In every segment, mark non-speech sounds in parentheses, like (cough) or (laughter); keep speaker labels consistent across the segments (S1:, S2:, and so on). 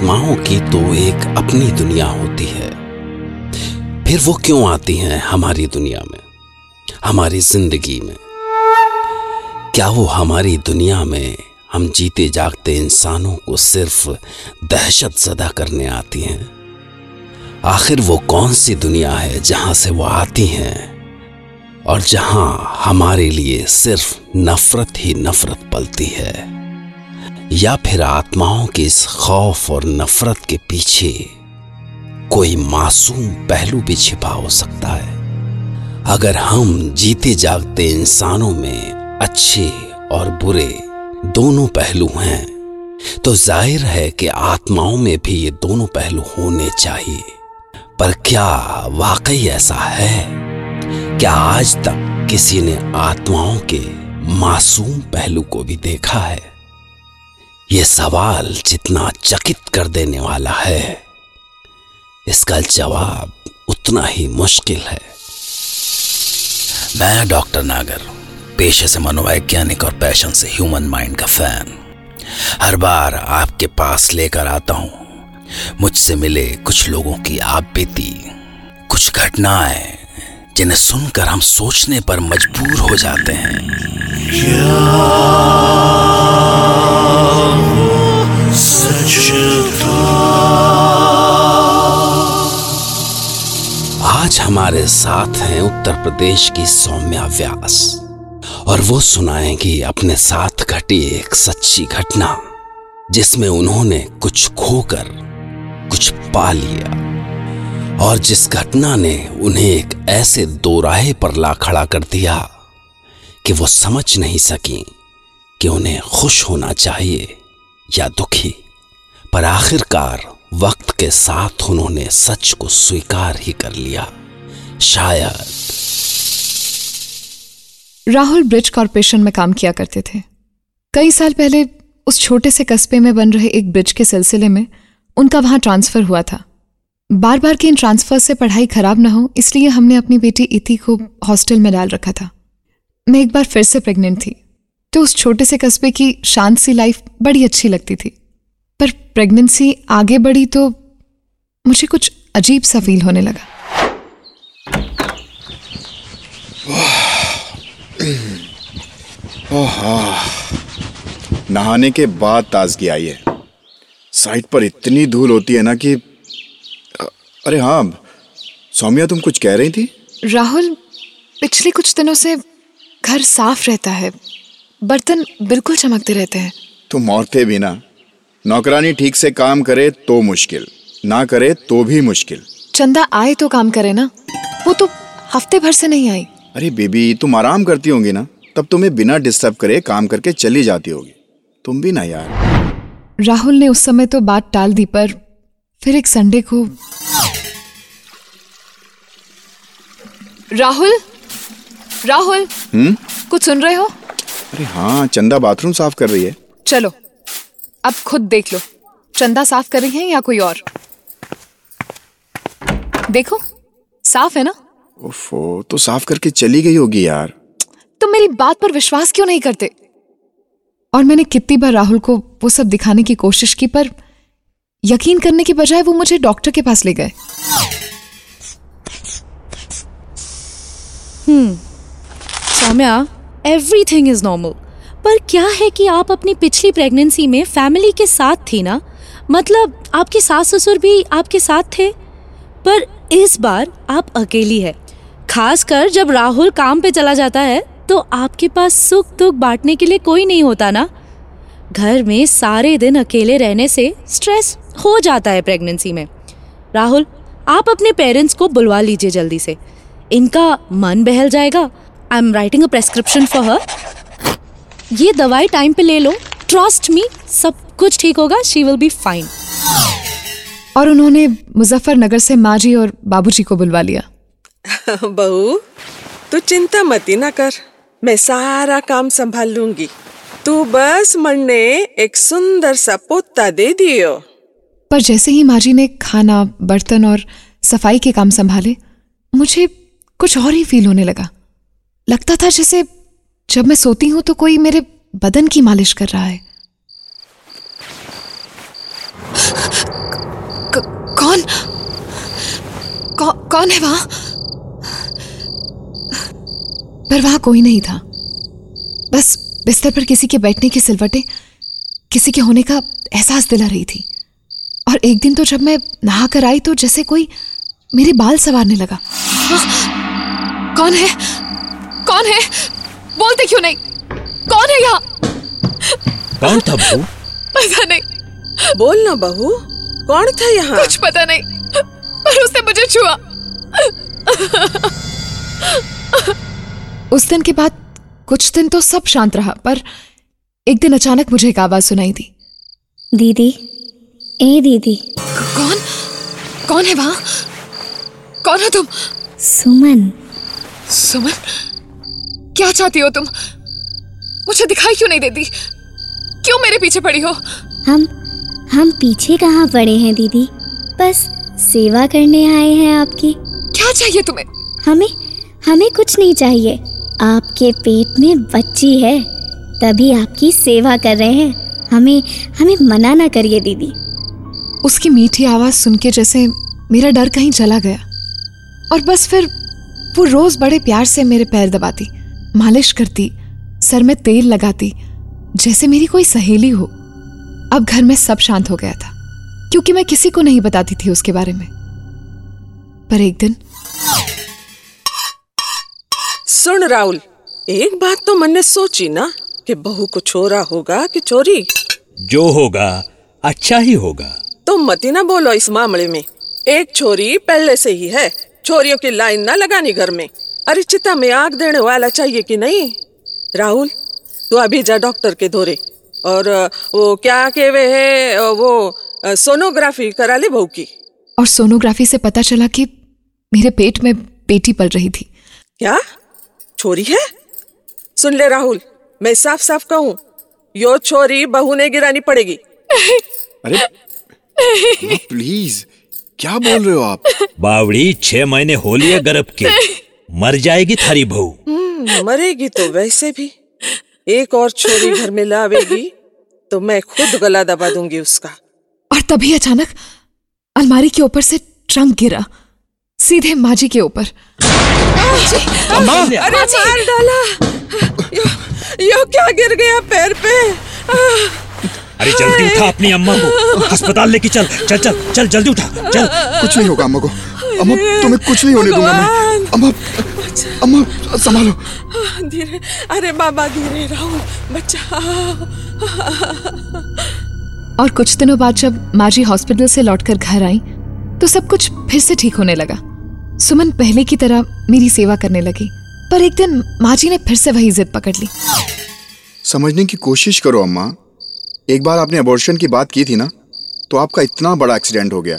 S1: आत्माओं की तो एक अपनी दुनिया होती है। फिर वो क्यों आती हैं हमारी दुनिया में? हमारी ज़िंदगी में। क्या वो हमारी दुनिया में हम जीते जागते इंसानों को सिर्फ़ दहशत जदा करने आती हैं? आखिर वो कौन सी दुनिया है जहाँ से वो आती हैं? और जहाँ हमारे लिए सिर्फ़ नफरत ही नफरत पलती है। या फिर आत्माओं के इस खौफ और नफरत के पीछे कोई मासूम पहलू भी छिपा हो सकता है। अगर हम जीते जागते इंसानों में अच्छे और बुरे दोनों पहलू हैं तो ज़ाहिर है कि आत्माओं में भी ये दोनों पहलू होने चाहिए। पर क्या वाकई ऐसा है? क्या आज तक किसी ने आत्माओं के मासूम पहलू को भी देखा है? यह सवाल जितना चकित कर देने वाला है इसका जवाब उतना ही मुश्किल है। मैं डॉक्टर नागर पेशे से मनोवैज्ञानिक और पैशन से ह्यूमन माइंड का फ़ैन। हर बार आपके पास लेकर आता हूँ। मुझसे मिले कुछ लोगों की आप बीती कुछ घटनाएँ जिन्हें सुनकर हम सोचने पर मजबूर हो जाते हैं। आज हमारे साथ हैं उत्तर प्रदेश की सौम्या व्यास। और वो सुनाएँगी अपने साथ घटी एक सच्ची घटना, जिसमें उन्होंने कुछ खोकर, कुछ पा लिया। और जिस घटना ने उन्हें एक ऐसे दोराहे पर ला खड़ा कर दिया कि वो समझ नहीं सकी कि उन्हें खुश होना चाहिए या दुखी। पर आखिरकार वक्त के साथ उन्होंने सच को स्वीकार ही कर लिया। शायद।
S2: राहुल ब्रिज कॉरपोरेशन में काम किया करते थे। कई साल पहले उस छोटे से कस्बे में बन रहे एक ब्रिज के सिलसिले में उनका वहाँ ट्रांसफ़र हुआ था। बार बार के इन ट्रांसफ़र से पढ़ाई खराब ना हो, इसलिए हमने अपनी बेटी इति को हॉस्टल में डाल रखा था। मैं एक बार फिर से प्रेग्नेंट थी तो उस छोटे से कस्बे की शांत सी लाइफ बड़ी अच्छी लगती थी। पर प्रेगनेंसी आगे बढ़ी तो मुझे कुछ अजीब सा फील होने लगा।
S3: नहाने के बाद ताजगी आई है। साइड पर इतनी धूल होती है ना कि अरे हाँ सौम्या तुम कुछ कह रही थी?
S2: राहुल पिछले कुछ दिनों से घर साफ़ रहता है बर्तन बिल्कुल चमकते रहते हैं।
S3: तुम औरतें भी ना नौकरानी ठीक से काम करे तो मुश्किल ना करे तो भी मुश्किल।
S2: चंदा आए तो काम करे ना? वो तो हफ़्ते भर से नहीं आई।
S3: अरे बेबी तुम आराम करती होगी ना? तब तुम्हें बिना डिस्टर्ब करे काम करके चली जाती होगी। तुम भी ना यार।
S2: राहुल ने उस समय तो बात टाल दी पर फिर एक संडे को राहुल? राहुल?
S3: हम्म?
S2: कुछ सुन रहे हो?
S3: अरे हाँ चंदा बाथरूम साफ़ कर रही है।
S2: चलो। अब खुद देख लो। चंदा साफ़ कर रही है या कोई और? देखो साफ़ है ना?
S3: ओफो तो साफ़ करके चली गई होगी यार।
S2: तुम मेरी बात पर विश्वास क्यों नहीं करते? और मैंने कितनी बार राहुल को वो सब दिखाने की कोशिश की पर यकीन करने के बजाय वो मुझे डॉक्टर के पास ले गए।
S4: सौम्या एवरीथिंग इज़ नॉर्मल पर क्या है कि आप अपनी पिछली प्रेगनेंसी में फैमिली के साथ थी ना? मतलब आपके सास ससुर भी आपके साथ थे? पर इस बार आप अकेली है। खासकर जब राहुल काम पे चला जाता है तो आपके पास सुख दुख बांटने के लिए कोई नहीं होता ना? घर में सारे दिन अकेले रहने से स्ट्रेस हो जाता है प्रेगनेंसी में। राहुल, आप अपने पेरेंट्स को बुलवा लीजिए जल्दी से। इनका मन बहल जाएगा। I am writing a prescription for her ये दवाई टाइम पे ले लो। ट्रस्ट मी सब कुछ ठीक होगा। शी विल बी फाइन
S2: और उन्होंने मुजफ्फरनगर से माँ जी और बाबूजी को बुलवा लिया। (laughs)
S5: बहू तू चिंता मती ना कर। मैं सारा काम संभाल लूँगी। तू बस मन ने एक सुंदर सा पोता दे दियो।
S2: पर जैसे ही माँ जी ने खाना बर्तन और सफ़ाई के काम संभाले मुझे कुछ और ही फील होने लगा। लगता था जैसे जब मैं सोती हूँ तो कोई मेरे बदन की मालिश कर रहा है। कौन? कौ, कौन है वहाँ? पर वहाँ कोई नहीं था। बस बिस्तर पर किसी के बैठने की सिलवटें किसी के होने का एहसास दिला रही थी। और एक दिन तो जब मैं नहा कर आई तो जैसे कोई मेरे बाल संवारने लगा। हाँ, कौन है? कौन है? बोलते क्यों नहीं? कौन है यहाँ?
S6: कौन था बहू?
S2: पता नहीं।
S5: बोल ना बहू कौन था यहाँ?
S2: कुछ पता नहीं पर उसने मुझे छुआ। उस दिन के बाद कुछ दिन तो सब शांत रहा पर एक दिन अचानक मुझे एक आवाज़ सुनाई दी।
S7: दीदी ए दीदी।
S2: कौन? कौन है वहाँ? कौन हो तुम?
S7: सुमन।
S2: सुमन? क्या चाहती हो तुम? मुझे दिखाई क्यों नहीं देती? क्यों मेरे पीछे पड़ी हो?
S7: हम हम पीछे कहाँ पड़े हैं दीदी? बस सेवा करने आए हैं आपकी।
S2: क्या चाहिए तुम्हें?
S7: हमें हमें कुछ नहीं चाहिए। आपके पेट में बच्ची है तभी आपकी सेवा कर रहे हैं। हमें हमें मना ना करिए दीदी।
S2: उसकी मीठी आवाज़ सुन के जैसे मेरा डर कहीं चला गया। और बस फिर वो रोज बड़े प्यार से मेरे पैर दबाती। मालिश करती सर में तेल लगाती जैसे मेरी कोई सहेली हो। अब घर में सब शांत हो गया था क्योंकि मैं किसी को नहीं बताती थी उसके बारे में। पर एक दिन
S5: सुन राहुल एक बात तो मन ने सोची ना कि बहू को छोरा होगा कि चोरी
S8: जो होगा अच्छा ही होगा।
S5: तुम मती ना बोलो इस मामले में एक छोरी पहले से ही है छोरियों की लाइन ना लगानी घर में। अरे चिता में आग देने वाला चाहिए कि नहीं? राहुल तू अभी जा डॉक्टर के धोरे। और वो क्या कहवे है वो सोनोग्राफी करा ले बहू की।
S2: और सोनोग्राफी से पता चला कि मेरे पेट में बेटी पल रही थी।
S5: क्या? छोरी है? सुन ले राहुल मैं साफ़ साफ़ कहूँ यो छोरी बहू ने गिरानी पड़ेगी।
S3: अरे (laughs) प्लीज़ क्या बोल रहे हो आप?
S8: बावड़ी छह महीने हो लिए गर्भ के। मर जाएगी थारी बहू।
S5: हम्म, मरेगी तो वैसे भी। एक और छोरी घर में लावेगी तो मैं खुद गला दबा दूँगी उसका।
S2: और तभी अचानक अलमारी के ऊपर से ट्रंक गिरा सीधे माजी के ऊपर।
S5: अरे मार डाला। यो, यो क्या गिर गया पैर पे?
S8: अरे जल्दी उठा अपनी अम्मा को। अस्पताल लेके चल चल चल चल जल्दी उठा। चल। (laughs)
S3: कुछ नहीं होगा अम्मा को। अम्मा तुम्हें कुछ नहीं होने दूँगा मैं। अम्मा अम्मा संभालो।
S5: धीरे अरे बाबा धीरे राहुल बच्चा
S2: और कुछ दिनों बाद जब माजी हॉस्पिटल से लौटकर घर आई तो सब कुछ फिर से ठीक होने लगा। सुमन पहले की तरह मेरी सेवा करने लगी पर एक दिन माजी ने फिर से वही जिद पकड़ ली।
S3: समझने की कोशिश करो अम्मा। एक बार आपने अबॉर्शन की बात की थी ना तो आपका इतना बड़ा एक्सीडेंट हो गया।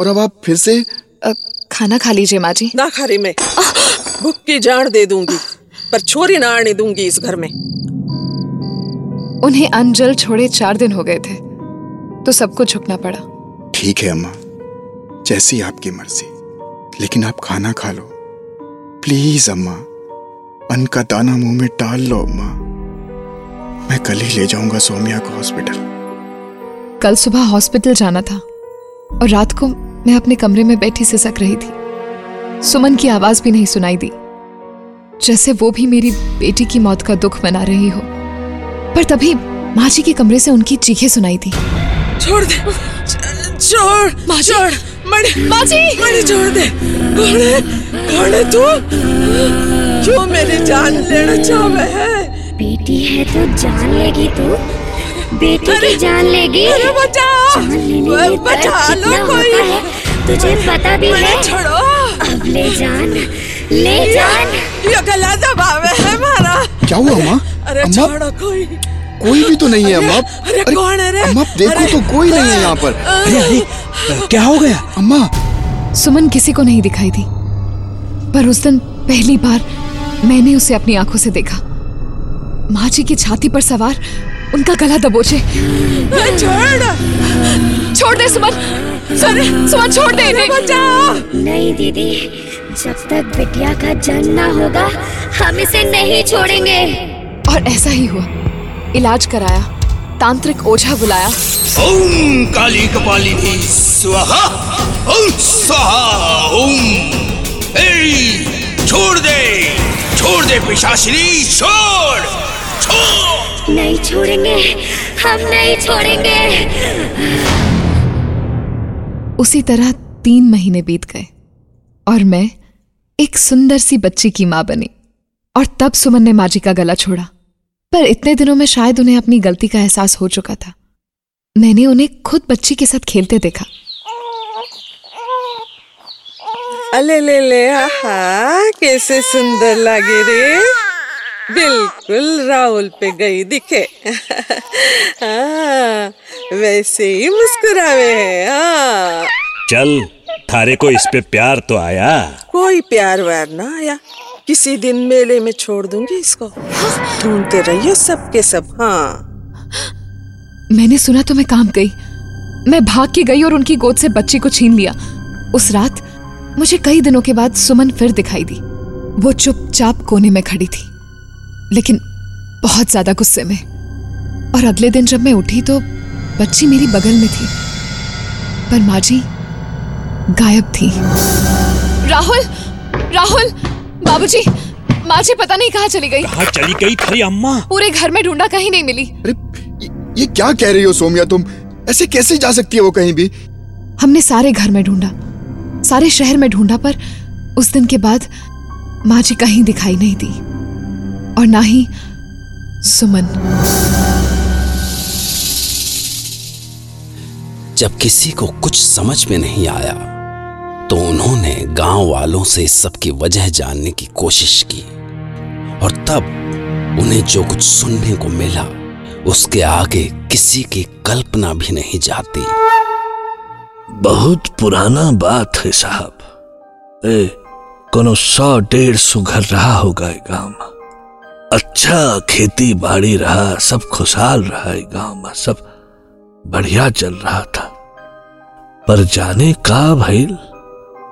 S3: और अब आप फिर से
S2: "अ, खाना खा लीजिए माजी
S5: ना खारी में। भूख की जान दे दूँगी पर छोरी ना आने दूँगी इस घर में।
S2: उन्हें अनजल छोड़े चार दिन हो गए थे तो सबको झुकना पड़ा।
S3: ठीक है अम्मा जैसी आपकी मर्ज़ी लेकिन आप खाना खा लो। प्लीज़ अम्मा अन्न का दाना मुँह में डाल लो अम्मा। मैं कल ही ले जाऊँगा सोमिया को हॉस्पिटल।
S2: कल सुबह हॉस्पिटल जाना था और रात को मैं अपने कमरे में बैठी सिसक रही थी। सुमन की आवाज़ भी नहीं सुनाई दी। जैसे वो भी मेरी बेटी की मौत का दुख मना रही हो। पर तभी माँ जी के कमरे से उनकी चीखें सुनाई थी
S5: छोड़ दे। छोड़।
S2: माजी।
S5: छोड़। मणि
S2: माजी।
S5: मणि छोड़ दे। कौन है? कौन है तू? क्यों मेरी जान लेना चाहे है।
S7: बेटी है तो जान लेगी तू। बेटी की जान लेगी।
S5: अरे बचाओ
S7: जान लेने
S5: बचा लो कोई।
S7: है? तुझे पता भी है?
S5: छोड़ो।
S7: अब ले जान ले जान।
S5: ये गला दबावे है मारा।
S3: क्या हुआ अम्मा?
S5: अरे छोड़ो कोई।
S3: कोई भी तो नहीं है अम्मा।
S5: अरे कौन है रे?
S3: अम्मा देखो तो कोई नहीं है यहाँ पर।
S8: अरे अरे क्या हो गया?
S3: अम्मा।
S2: सुमन किसी को नहीं दिखाई थी पर उस दिन पहली बार मैंने उसे अपनी आँखों से देखा। माँ जी की छाती पर सवार उनका गला दबोचे।
S5: छोड़
S2: छोड़ दे सुमन। सुमन सुमन छोड़ दे इन्हें।
S5: बचाओ।
S7: नहीं दीदी जब तक बिटिया का जन्म ना होगा हम इसे नहीं छोड़ेंगे।
S2: और ऐसा ही हुआ। इलाज कराया तांत्रिक ओझा बुलाया।
S6: ओम काली कपालिनी स्वाहा ओम स्वाहा ओम। ए छोड़ दे छोड़ दे पिशाचिनी छोड़ छोड़।
S7: नहीं छोड़ेंगे हम नहीं छोड़ेंगे।
S2: उसी तरह तीन महीने बीत गए और मैं एक सुंदर सी बच्ची की माँ बनी और तब सुमन ने माँ जी का गला छोड़ा। पर इतने दिनों में शायद उन्हें अपनी गलती का एहसास हो चुका था। मैंने उन्हें खुद बच्ची के साथ खेलते देखा।
S5: अले ले ले आहा कैसे सुंदर लगे रे। बिल्कुल राहुल पे गई दिखे। हाँ, वैसे ही मुस्कुरावे हैं हाँ।
S8: चल थारे को इस पे प्यार तो आया।
S5: कोई प्यार व्यार ना आया। किसी दिन मेले में छोड़ दूँगी इसको। ढूंढते रहियो सबके सब हाँ।
S2: मैंने सुना तो मैं काँप गई। मैं भाग के गई और उनकी गोद से बच्ची को छीन लिया। उस रात मुझे कई दिनों के बाद सुमन फिर दिखाई दी। वो चुपचाप कोने में खड़ी थी। लेकिन बहुत ज़्यादा गुस्से में। और अगले दिन जब मैं उठी तो बच्ची मेरी बगल में थी। पर माँ जी गायब थी। राहुल राहुल बाबूजी माँ जी पता नहीं कहाँ चली गई।
S8: कहाँ चली गई थारी अम्मा?
S2: पूरे घर में ढूंढा कहीं नहीं मिली।
S3: अरे ये, ये क्या कह रही हो सोमिया तुम? ऐसे कैसे जा सकती है वो कहीं भी?
S2: हमने सारे घर में ढूंढा। सारे शहर में ढूंढा पर उस दिन के बाद माँ जी कहीं दिखाई नहीं दी। और ना ही सुमन।
S1: जब किसी को कुछ समझ में नहीं आया तो उन्होंने गाँव वालों से इस सब की वजह जानने की कोशिश की। और तब उन्हें जो कुछ सुनने को मिला उसके आगे किसी की कल्पना भी नहीं जाती।
S6: बहुत पुराना बात है साहब। ए कोनो सौ डेढ़ सौ घर रहा होगा गाँव। में अच्छा खेती बाड़ी रहा, सब खुशहाल रहा गाँव में, सब बढ़िया चल रहा था। पर जाने का भइल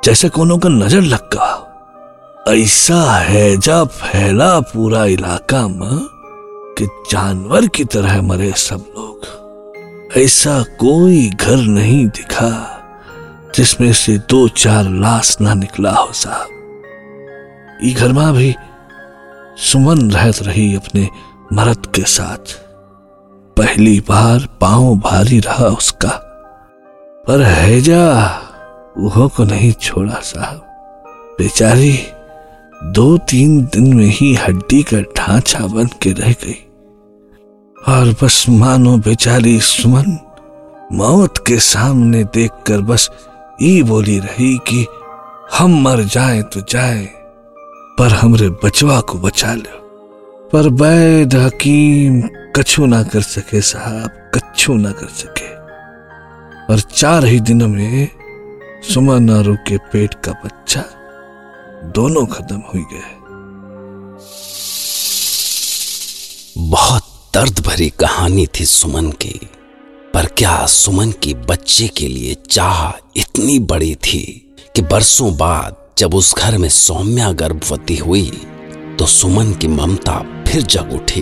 S6: जैसे कोनो का नज़र लग गया ऐसा है हैजा फैला पूरा इलाका में कि जानवर की तरह मरे सब लोग। ऐसा कोई घर नहीं दिखा, जिसमें से दो चार लाश ना निकला हो साहब। ई घर में भी सुमन रहत रही अपने मर्द के साथ। पहली बार पाँव भारी रहा उसका। पर हैजा वो को नहीं छोड़ा साहब। बेचारी दो तीन दिन में ही हड्डी का ढांचा बन के रह गई। और बस मानो बेचारी सुमन मौत के सामने देखकर बस ई बोली रही कि, हम मर जाएँ तो जाएँ। पर हमरे बचवा को बचा लो पर वैद हकीम कछु ना कर सके, साहब, कछु ना कर सके। और चार ही दिनों में सुमन और के पेट का बच्चा दोनों खत्म हो गए।
S1: बहुत दर्द भरी कहानी थी सुमन की, पर क्या सुमन की बच्चे के लिए चाह इतनी बड़ी थी कि बरसों बाद जब उस घर में सौम्या गर्भवती हुई तो सुमन की ममता फिर जग उठी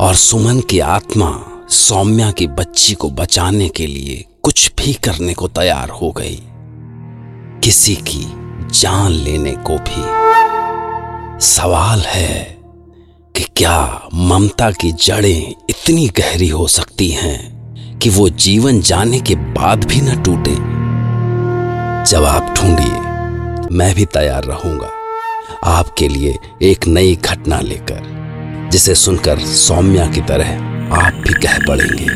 S1: और सुमन की आत्मा सौम्या की बच्ची को बचाने के लिए कुछ भी करने को तैयार हो गई। किसी की जान लेने को भी। सवाल है कि क्या ममता की जड़ें इतनी गहरी हो सकती हैं कि वो जीवन जाने के बाद भी न टूटे? जवाब ढूंढिए। मैं भी तैयार रहूँगा आपके लिए एक नई घटना लेकर, जिसे सुनकर सौम्या की तरह आप भी कह पड़ेंगे।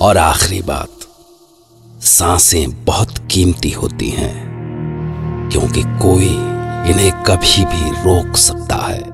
S1: और आखिरी बात, साँसें बहुत कीमती होती हैं, क्योंकि कोई इन्हें कभी भी रोक सकता है।